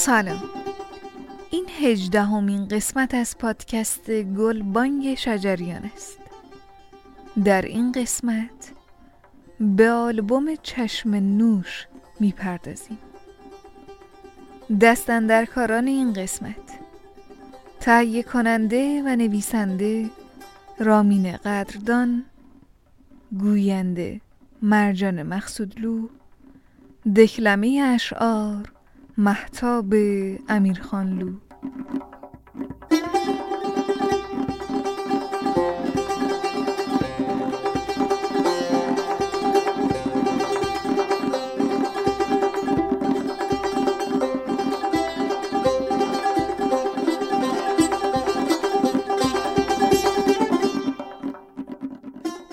سلام. این هجدهمین قسمت از پادکست گل بانگ شجریان است. در این قسمت به آلبوم چشم نوش می‌پردازیم. دستن در کاران این قسمت تهیه کننده و نویسنده رامین قدردان گوینده مرجان مقصودلو دکلمه اشعار محتاب امیرخانلو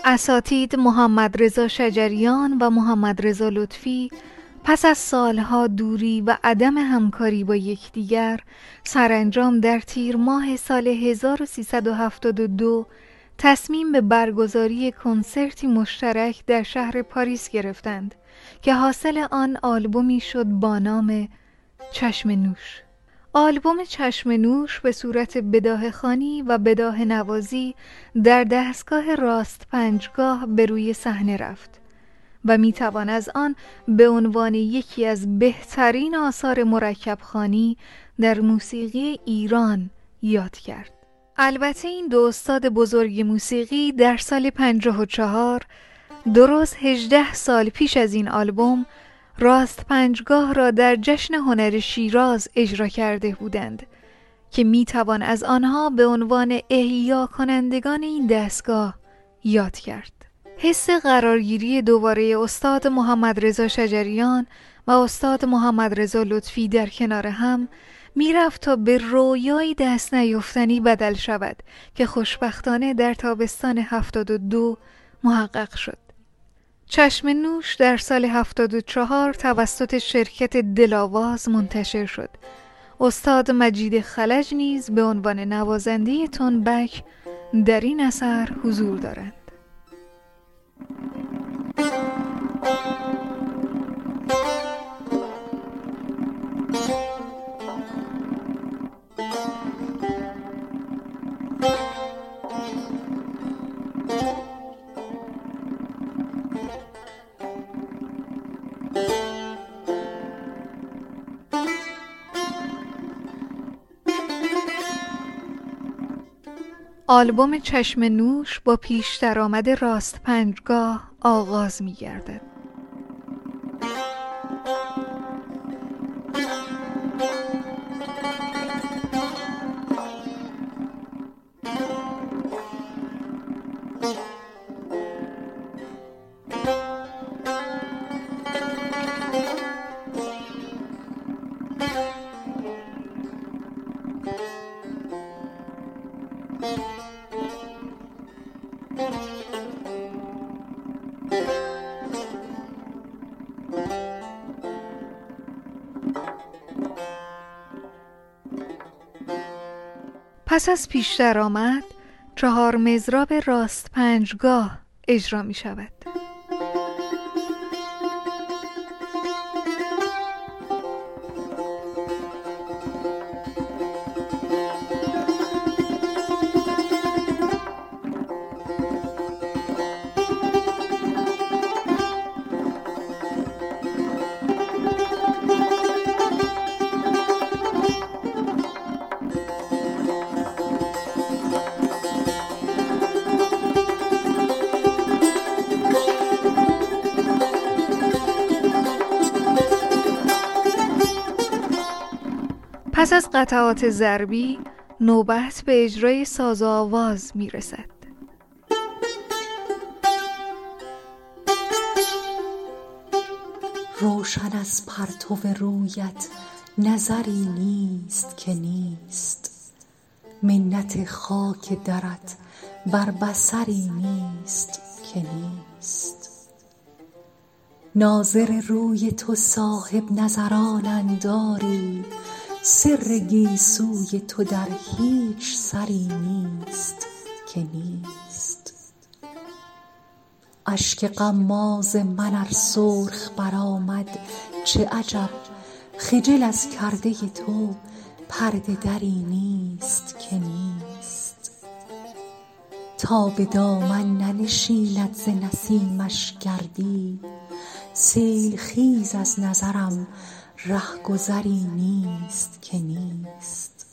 اساتید محمد رضا شجریان و محمد رضا لطفی پس از سالها دوری و عدم همکاری با یکدیگر سرانجام در تیر ماه سال 1372 تصمیم به برگزاری کنسرتی مشترک در شهر پاریس گرفتند که حاصل آن آلبومی شد با نام چشم نوش. آلبوم چشم نوش به صورت بداه خانی و بداه نوازی در دستگاه راست پنجگاه به روی صحنه رفت. و می توان از آن به عنوان یکی از بهترین آثار مرکب خانی در موسیقی ایران یاد کرد. البته این دو استاد بزرگ موسیقی در سال 54 درست 18 سال پیش از این آلبوم راست پنجگاه را در جشن هنر شیراز اجرا کرده بودند که می توان از آنها به عنوان احیا کنندگان این دستگاه یاد کرد. حس قرارگیری دوباره استاد محمد رضا شجریان و استاد محمد رضا لطفی در کنار هم می‌رفت تا به رویای دست نیفتنی بدل شود که خوشبختانه در تابستان 72 محقق شد. چشم نوش در سال 74 توسط شرکت دلاواز منتشر شد. استاد مجید خلج نیز به عنوان نوازنده تنبک در این اثر حضور دارند. آلبوم چشم نوش با پیش درآمد راست پنجگاه آغاز می گردد. پس از پیش درآمد چهار مزراب راست پنجگاه اجرا می شود. پس از قطعات ضربی نوبت به اجرای ساز آواز می. روشن از پرتو رویت نظری نیست که نیست منت خاک درت بر بسری نیست که نیست ناظر روی تو صاحب نظران انداری سر گیسوی تو در هیچ سری نیست که نیست. اشک غماز من ار سرخ برآمد چه عجب خجل از کرده تو پرده دری نیست که نیست. تا به دامن ننشیند ز نسیمش گردی سیل خیز از نظرم رهگذری نیست که نیست.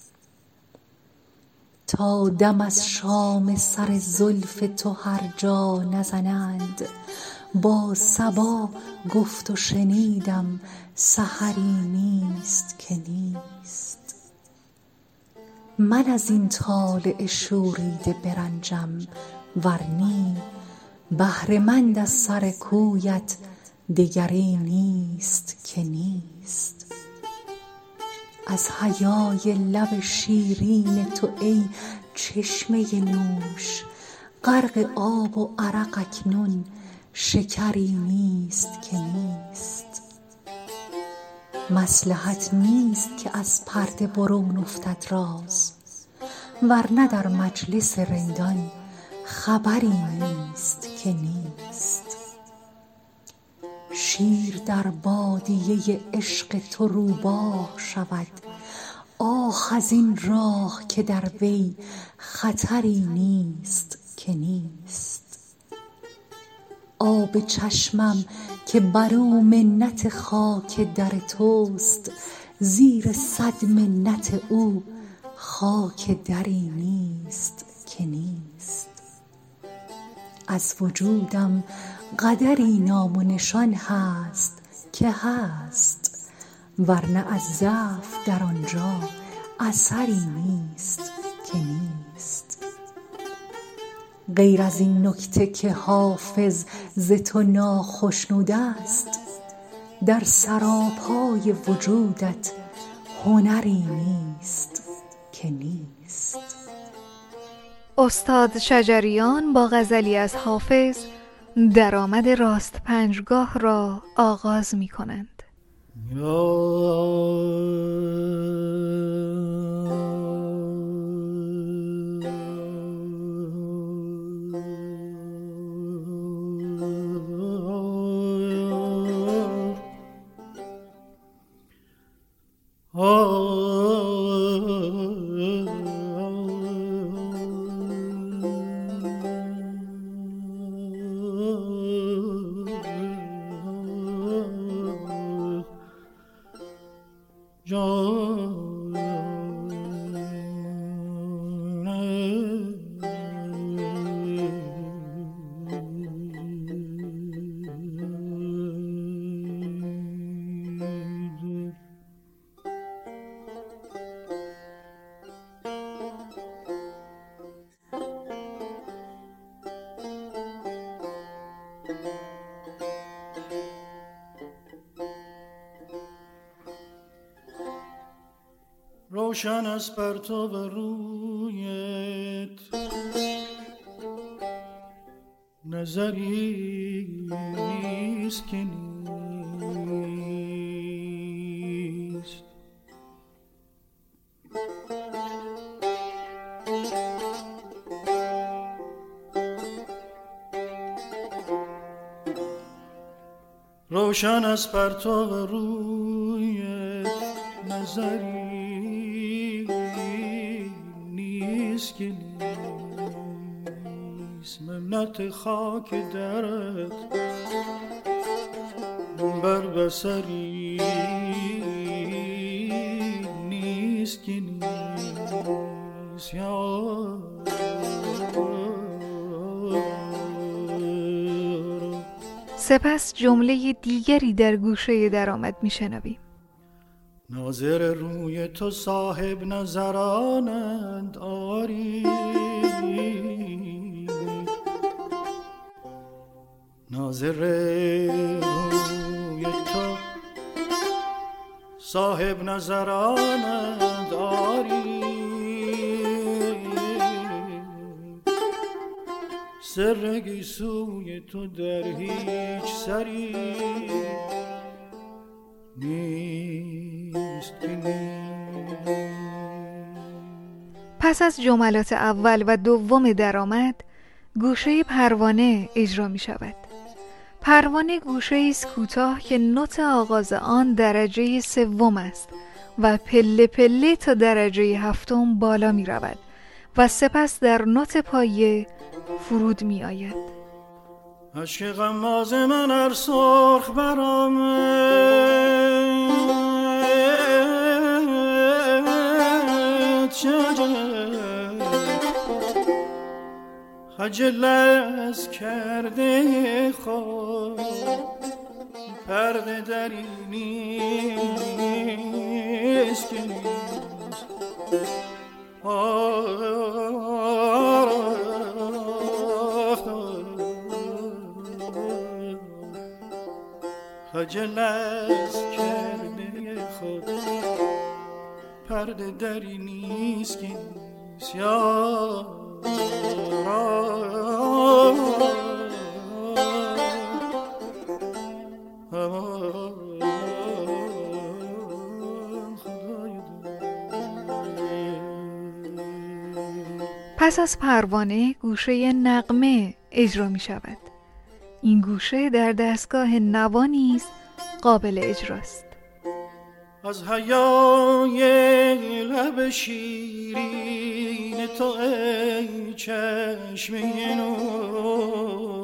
تا دم از شام سر زلف تو هر جا نزنند با صبا گفت و شنیدم سحری نیست که نیست. من از این طالع شوریده برنجم ور نی بهره مند از سر کویت دگری نیست که نیست. از حیای لب شیرین تو ای چشمه نوش غرق آب و عرق اکنون شکری نیست که نیست. مصلحت نیست که از پرده برون افتد راز ور نه در مجلس رندان خبری نیست که نیست. شیر در بادیه عشق تو روباه شود. آه از این راه که در وی خطری نیست که نیست. آب چشمم که بر او منت خاک در توست زیر صد منت او خاک دری نیست که نیست. از وجودم قدری نام و نشان هست که هست ور نه از ضعف در آنجا اثری نیست که نیست. غیر از این نکته که حافظ ز تو ناخشنود است در سراپای وجودت هنری نیست که نیست. استاد شجریان با غزلی از حافظ درآمد راست پنجگاه را آغاز می کنند روشن از پرتاب رویت. نظری نیست که نیست. روشن از پرتاب رویت. نظری منت خاک درت بر بسری نیست که نیست سپس جمله دیگری در گوشه درآمد میشنویم. ناظر روی تو صاحب نظرانند آری. ناظر روی تو. صاحب نظران داری سر سوی تو در هیچ سری نیست پس از جملات اول و دوم درآمد گوشه پروانه اجرا می شود. پروانه گوشه است کوتاه که نوت آغاز آن درجه سوم است و پله پله تا درجه هفتم بالا می رود و سپس در نوت پایه فرود می آید. عشق غماز من ار سرخ برآمد. خجل از کرده خود پرده دری نیست که نیست. خجل از کرده خود پرده دری نیست که نیست. پس از پروانه گوشه نقمه اجرا می شود. این گوشه در دستگاه نوا نیز قابل اجراست. از حیای لب شیرین تو ای چشمه نوش.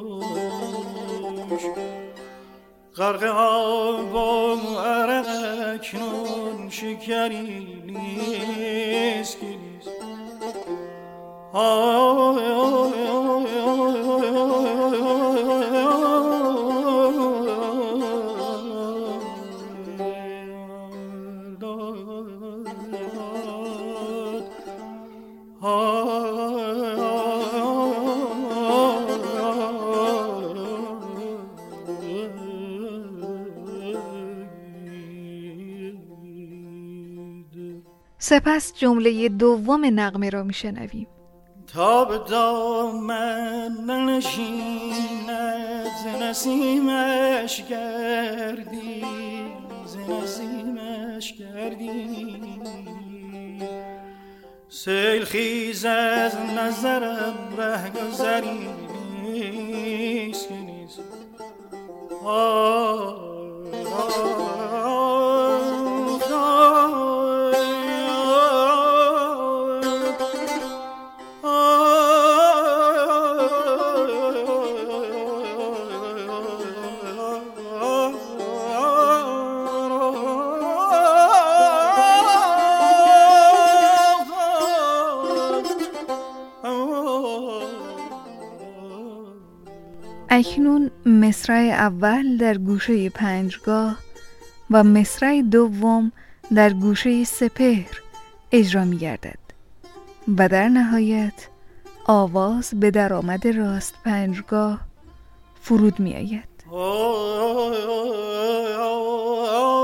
غرق آب و عرق اکنون شکری نیست که نیست. سپس جمله دوم نغمه را میشنویم. تا به دامن ننشیند ز نسیمش گردی ز نسیمش گردی سیل خیز از نظرم ره گذری نیست که نیست. آه. اکنون مصرع اول در گوشه پنجگاه و مصرع دوم در گوشه سپهر اجرا می گردد و در نهایت آواز به درآمد راست پنجگاه فرود می آید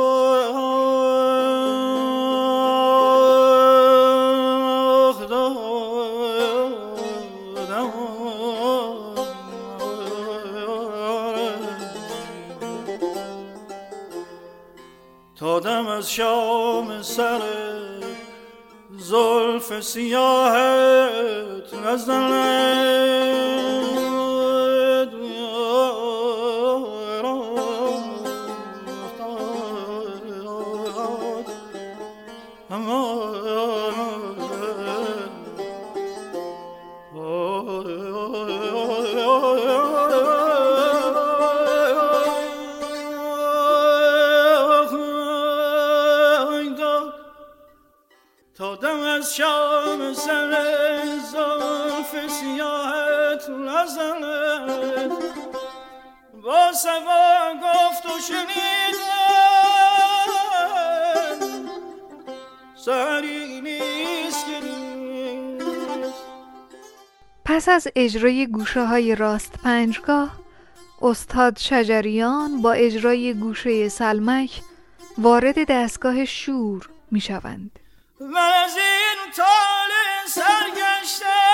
از شام سر زلف سیاهت نزند سوا گفت و شنیدن سری نیست پس از اجرای گوشه های راست پنجگاه استاد شجریان با اجرای گوشه سلمک وارد دستگاه شور می شوند. من از این طال سرگشته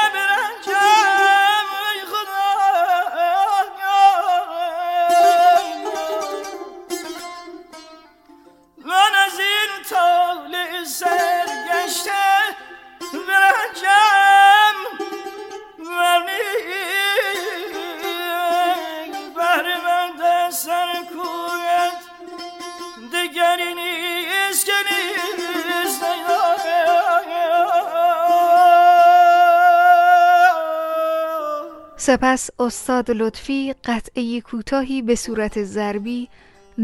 سپس استاد لطفی قطعه کوتاهی به صورت ضربی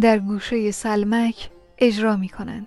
در گوشه سلمک اجرا می کنند.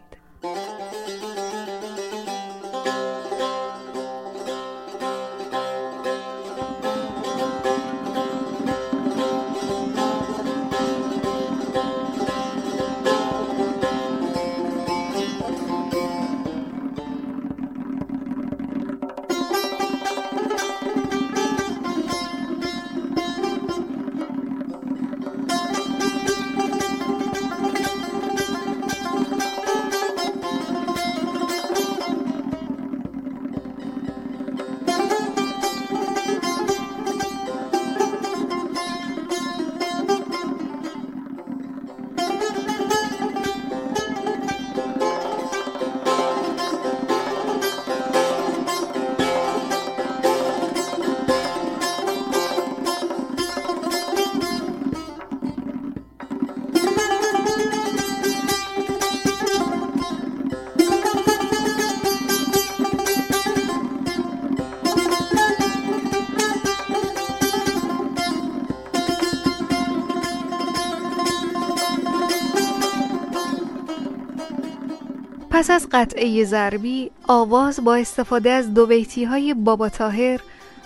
از قطعه ضربی آواز با استفاده از دو بیتی های بابا تاهر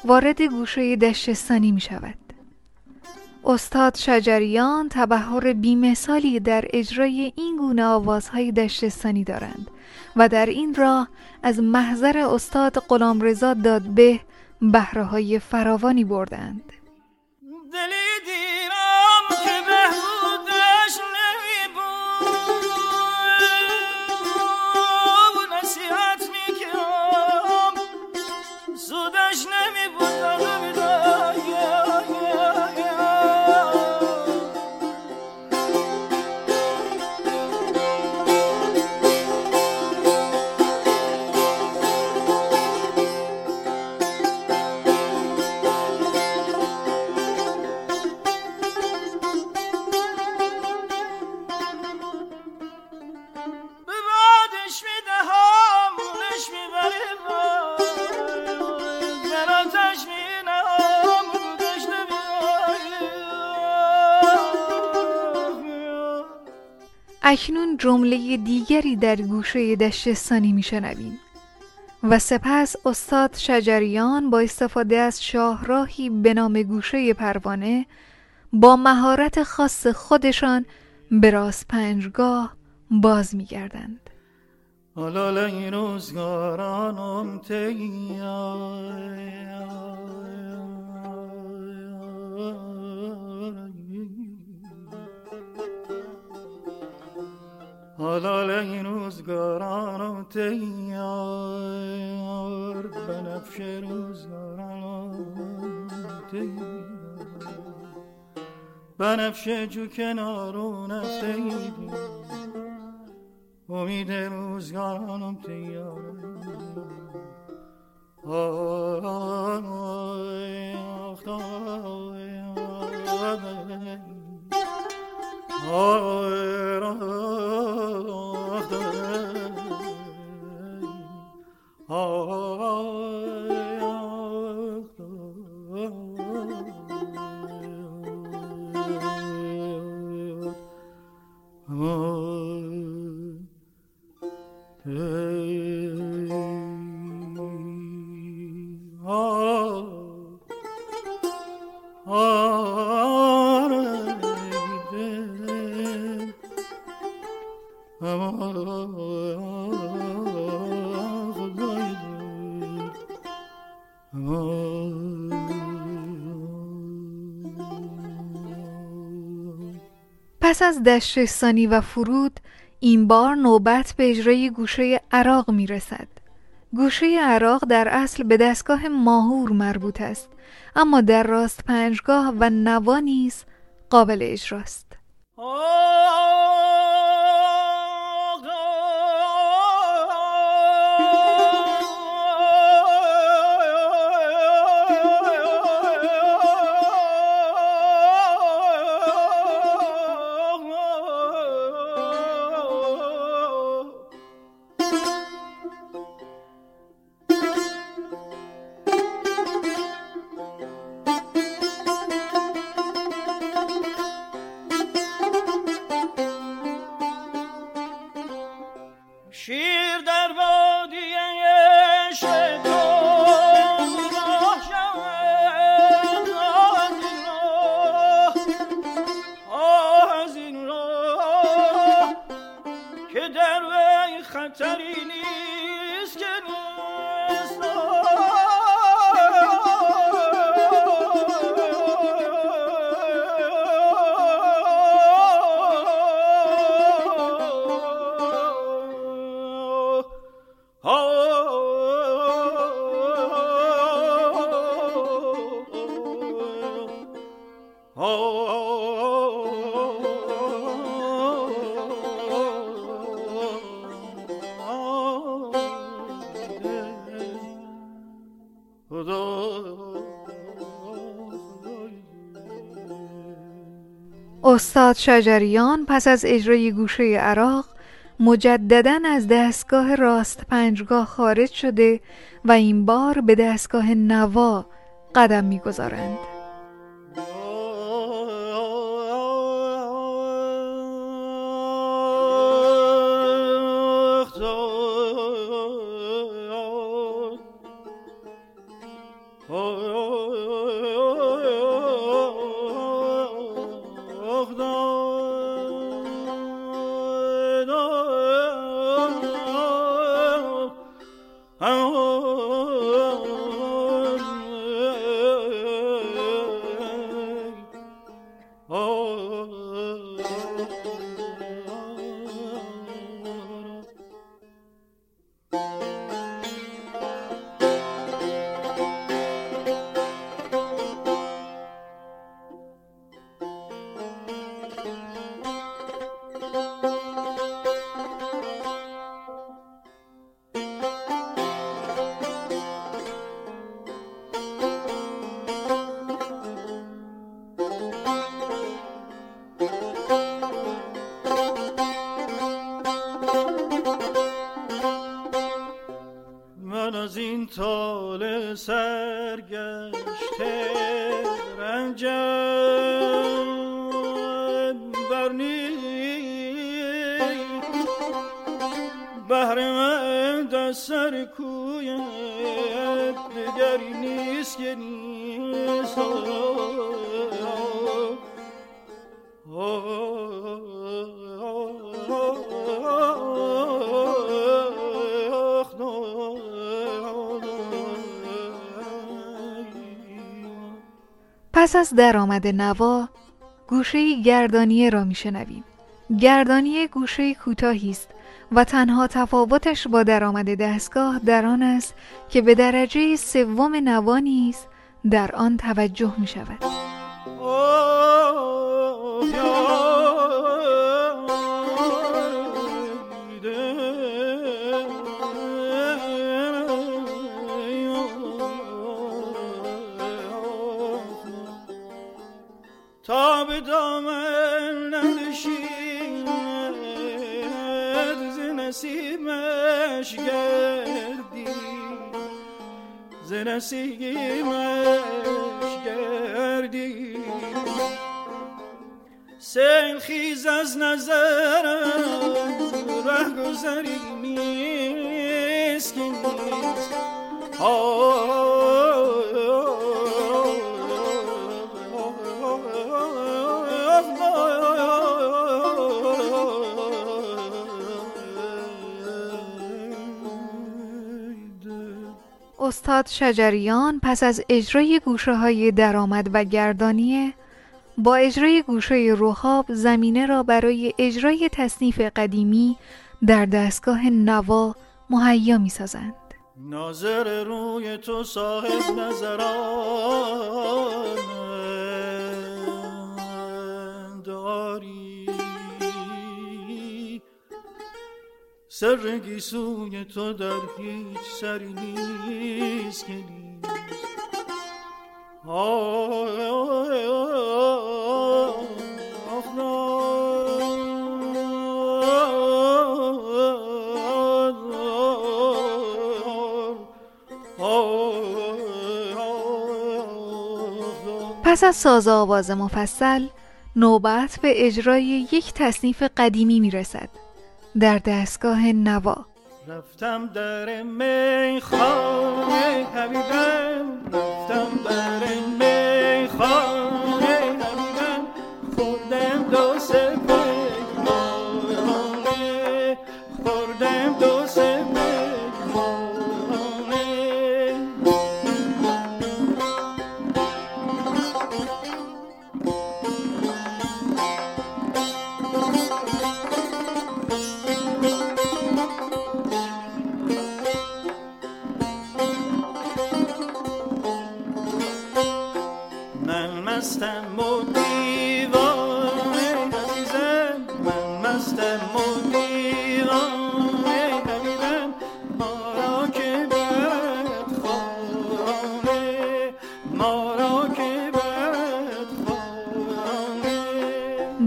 وارد گوشه دشتستانی می شود. استاد شجریان تبهر بیمثالی در اجرای این گونه آوازهای دشتستانی دارند و در این راه از محضر استاد غلامرضا دادبه بهره های فراوانی بردند. اکنون جمله دیگری در گوشه دشتستانی میشنویم. و سپس استاد شجریان با استفاده از شاهراهی به نام گوشه پروانه با مهارت خاص خودشان به راست پنجگاه باز میگردند. روزگارانم حلال این روزگاران و تیار بنفش روزگاران تیار بنفش جو کنارون افتیدی امید روزگارانم تیار آه آه پس از دشتستانی و فرود این بار نوبت به اجرای گوشه عراق می رسد. گوشه عراق در اصل به دستگاه ماهور مربوط است اما در راست پنجگاه و نوا نیز قابل اجراست. استاد شجریان پس از اجرای گوشه عراق مجددا از دستگاه راست پنجگاه خارج شده و این بار به دستگاه نوا قدم می‌گذارند. پس از درآمد نوا گوشه گردانیه را میشنویم گردانیه گوشه کوتاهی است و تنها تفاوتش با درآمد دستگاه در آن است که به درجه سوم نوا نیز در آن توجه می شود. نسیمش گردی. سیل خیز از نظرم ره گذری نیست استاد شجریان پس از اجرای گوشه های درآمد و گردانیه با اجرای گوشه روحاب زمینه را برای اجرای تصنیف قدیمی در دستگاه نوا مهیا می سازند. ناظر روی تو صاحب نظران سر گیسوی تو در هیچ سری نیست که نیست. پس از ساز آواز مفصل نوبت به اجرای یک تصنیف قدیمی می رسد در دستگاه نوا. رفتم در میخانه حبیبم. رفتم در میخانه حبیبم. خوردم دو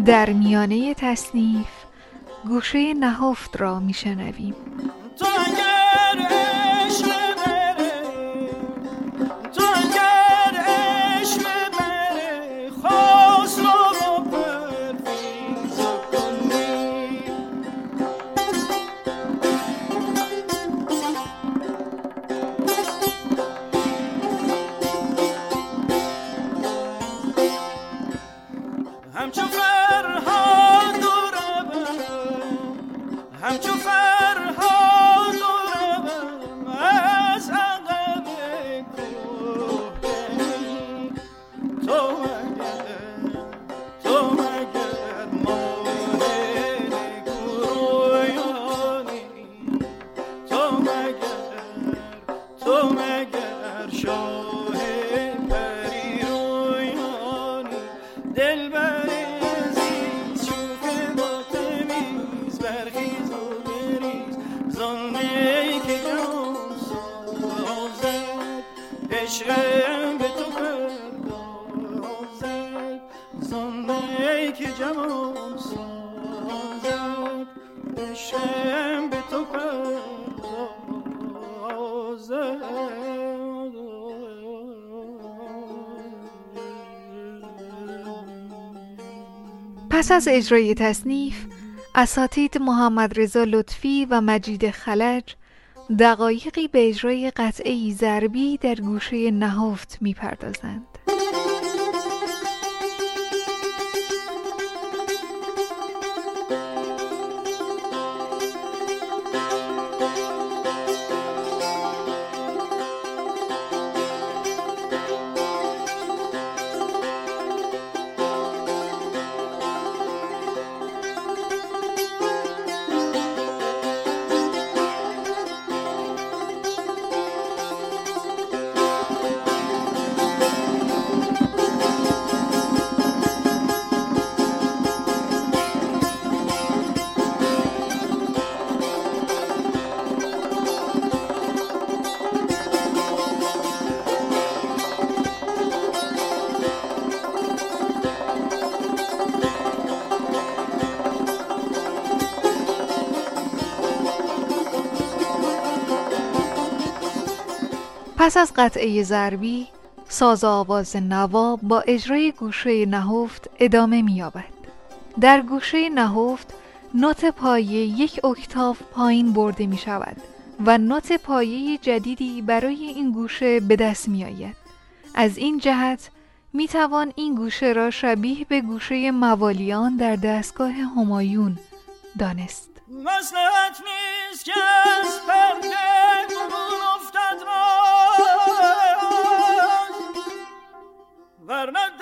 در میانه تصنیف گوشه نهفت را میشنویم. پس از اجرای تصنیف اساتید محمد رضا لطفی و مجید خلج دقایقی به اجرای قطعه ضربی در گوشه نهفت می‌پردازند. پس از قطعه ضربی ساز آواز نواب با اجرای گوشه نهفت ادامه می‌یابد. در گوشه نهفت نوت پایه یک اکتاف پایین برده می شود و نوت پایه جدیدی برای این گوشه به دست می آید. از این جهت می توان این گوشه را شبیه به گوشه موالیان در دستگاه همایون دانست. ورنه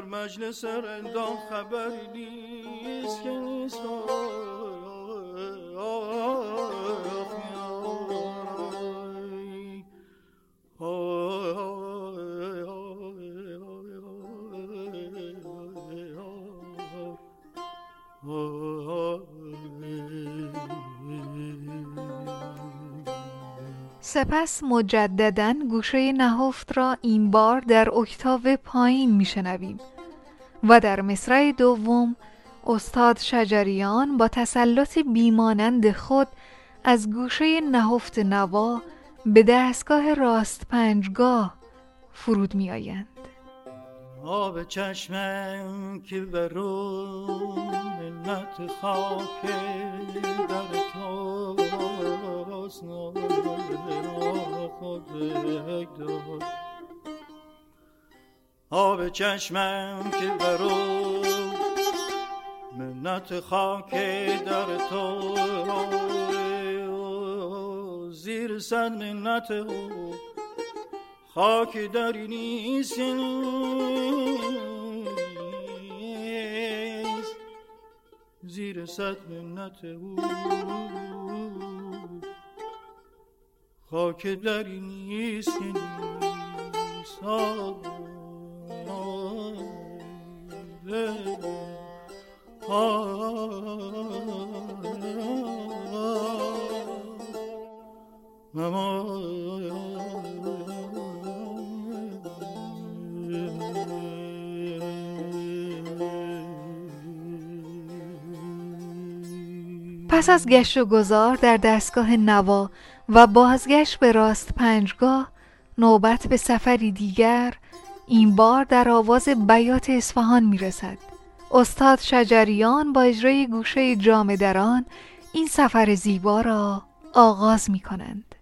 مجلس رندان خبری نیست که نیست. سپس مجددا گوشه نهفت را این بار در اکتاو پایین میشنویم و در مصرع دوم استاد شجریان با تسلط بیمانند خود از گوشه نهفت نوا به دستگاه راست پنجگاه فرود می آیند آب چشمم که برو منت خاک در تو خود آب چشمم که برو منت خاک در تو زیر صد منت خاک داری نیست. زیر صد منت او. خاک دری نیست. که پس از گشت و گذار در دستگاه نوا و بازگشت به راست پنجگاه نوبت به سفری دیگر این بار در آواز بیات اصفهان می رسد. استاد شجریان با اجرای گوشه جام دران این سفر زیبا را آغاز می کنند.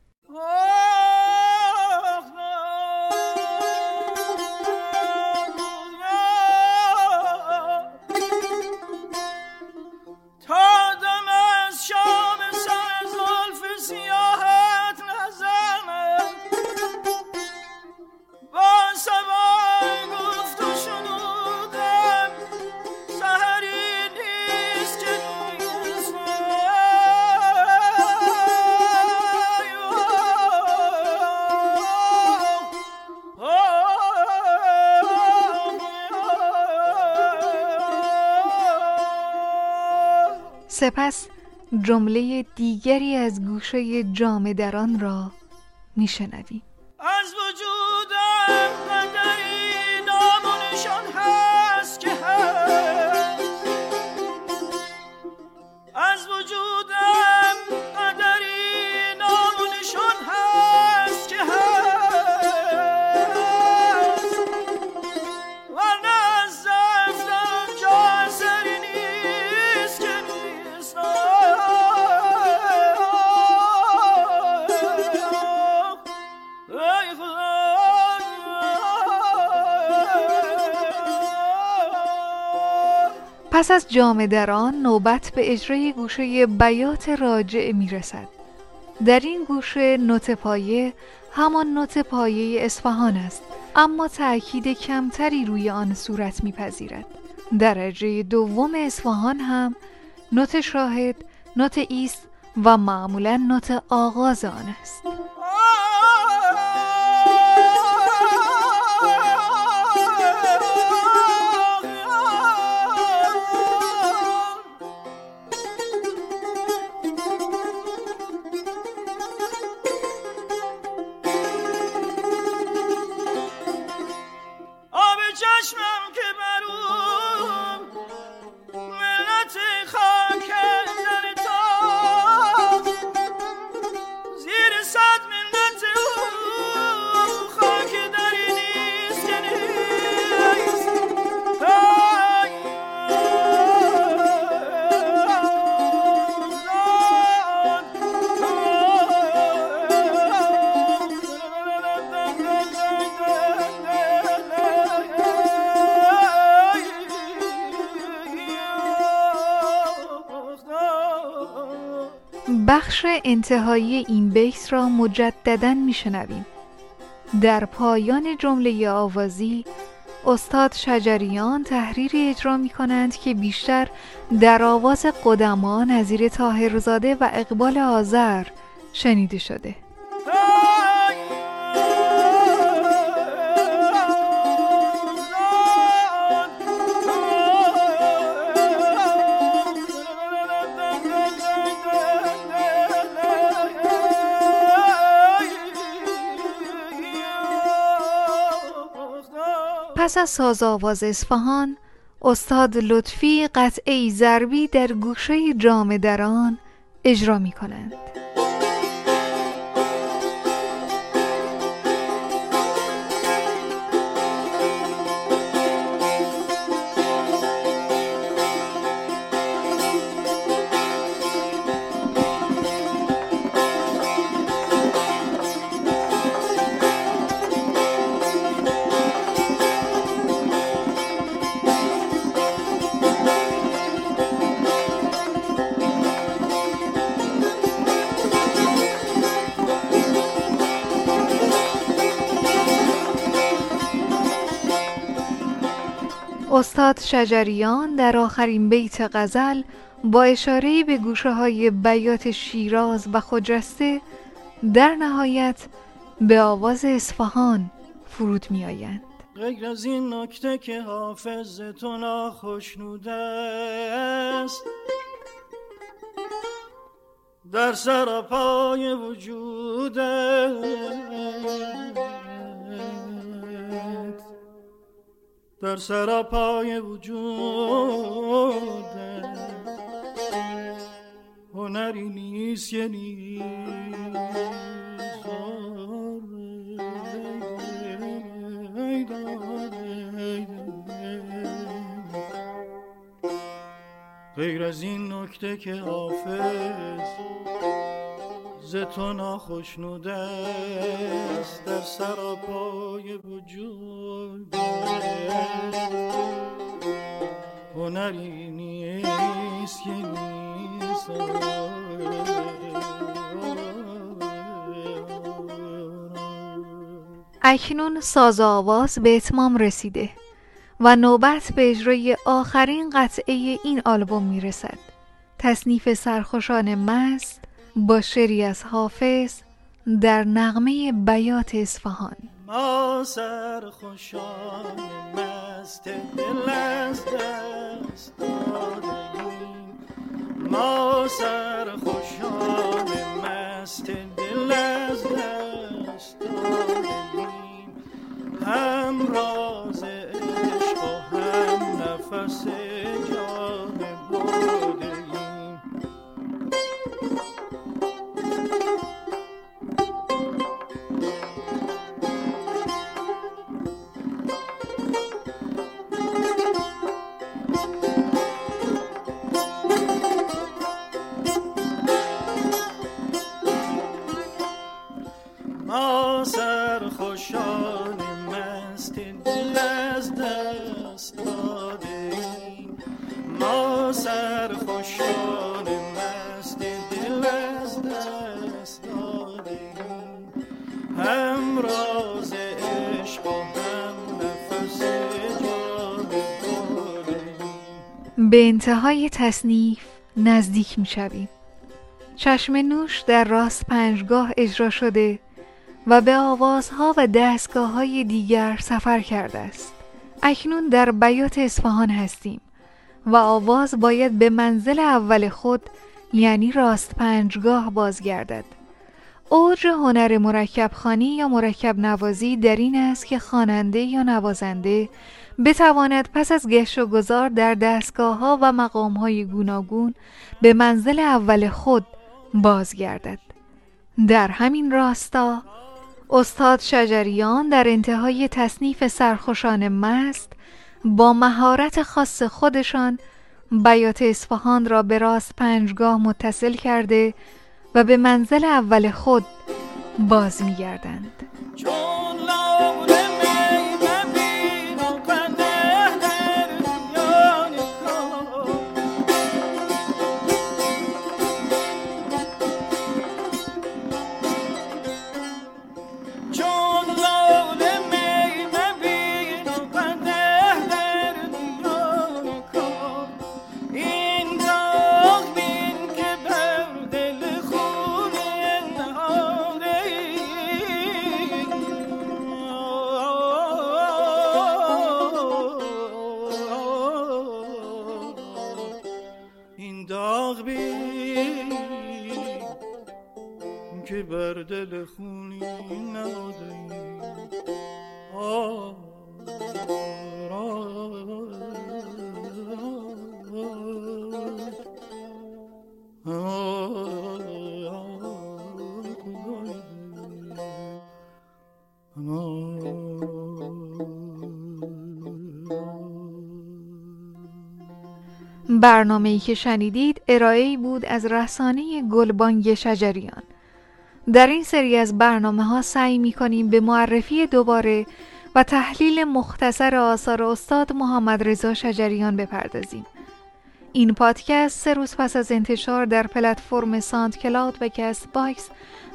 سپس جمله دیگری از گوشه جام دران را میشنویم. پس از نوبت به اجرای گوشه بیات راجع می رسد. در این گوشه نوت پایه همان نوت پایه اصفهان است اما تأکید کمتری روی آن صورت میپذیرد. درجه دوم اصفهان هم نوت شاهد، نوت ایست و معمولا نوت آغاز آن است. انتهایی این بیت را مجددا میشنویم. در پایان جمله آوازی استاد شجریان تحریری اجرا می کنند که بیشتر در آواز قدما نظیر طاهرزاده و اقبال آذر شنیده شده. پس از آواز اصفهان استاد لطفی قطعه ضربی در گوشه جام دران اجرا می کنند شجریان در آخرین بیت غزل با اشاره به گوشه های بیات شیراز و خجسته در نهایت به آواز اصفهان فرود می آیند. غیر از این نکته که حافظ تو ناخشنوده است در سر پای وجودت در سر پای وجودت هنری نیست یعنی غیر از این نکته که حافظ. ز تو ناخشنوده است در سراپای وجود. هنری نیست که نیست. اکنون ساز آواز به اتمام رسیده و نوبت به اجرای آخرین قطعه این آلبوم می‌رسد. تصنیف سرخوشان مست با شری از حافظ در نغمه بیات اصفهان. ما سرخوشان مست دل از دست ما سرخوشان مست دل از دست هم انتهای تصنیف نزدیک می شویم. چشم نوش در راست پنجگاه اجرا شده و به آوازها و دستگاه های دیگر سفر کرده است. اکنون در بیات اصفهان هستیم و آواز باید به منزل اول خود یعنی راست پنجگاه بازگردد. اوج هنر مرکب خانی یا مرکب نوازی در این است که خواننده یا نوازنده بتواند پس از گشت و گذار در دستگاه ها و مقام های گوناگون به منزل اول خود بازگردد. در همین راستا استاد شجریان در انتهای تصنیف سرخوشان مست با مهارت خاص خودشان بیات اصفهان را به راست پنجگاه متصل کرده و به منزل اول خود باز می‌گردند. بر دل خونی نهاده آه برنامه‌ای که شنیدید ارائه‌ای بود از رسانه گلبانگ شجریان. در این سری از برنامه ها سعی می کنیم به معرفی دوباره و تحلیل مختصر آثار استاد محمد رضا شجریان بپردازیم. این پادکست سه روز پس از انتشار در پلتفرم SoundCloud و Castbox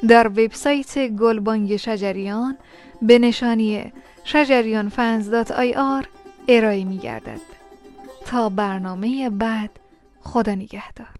در وبسایت گلبانگ شجریان به نشانی شجریان fans ارائه می گردد تا برنامه بعد خدا نگهدار.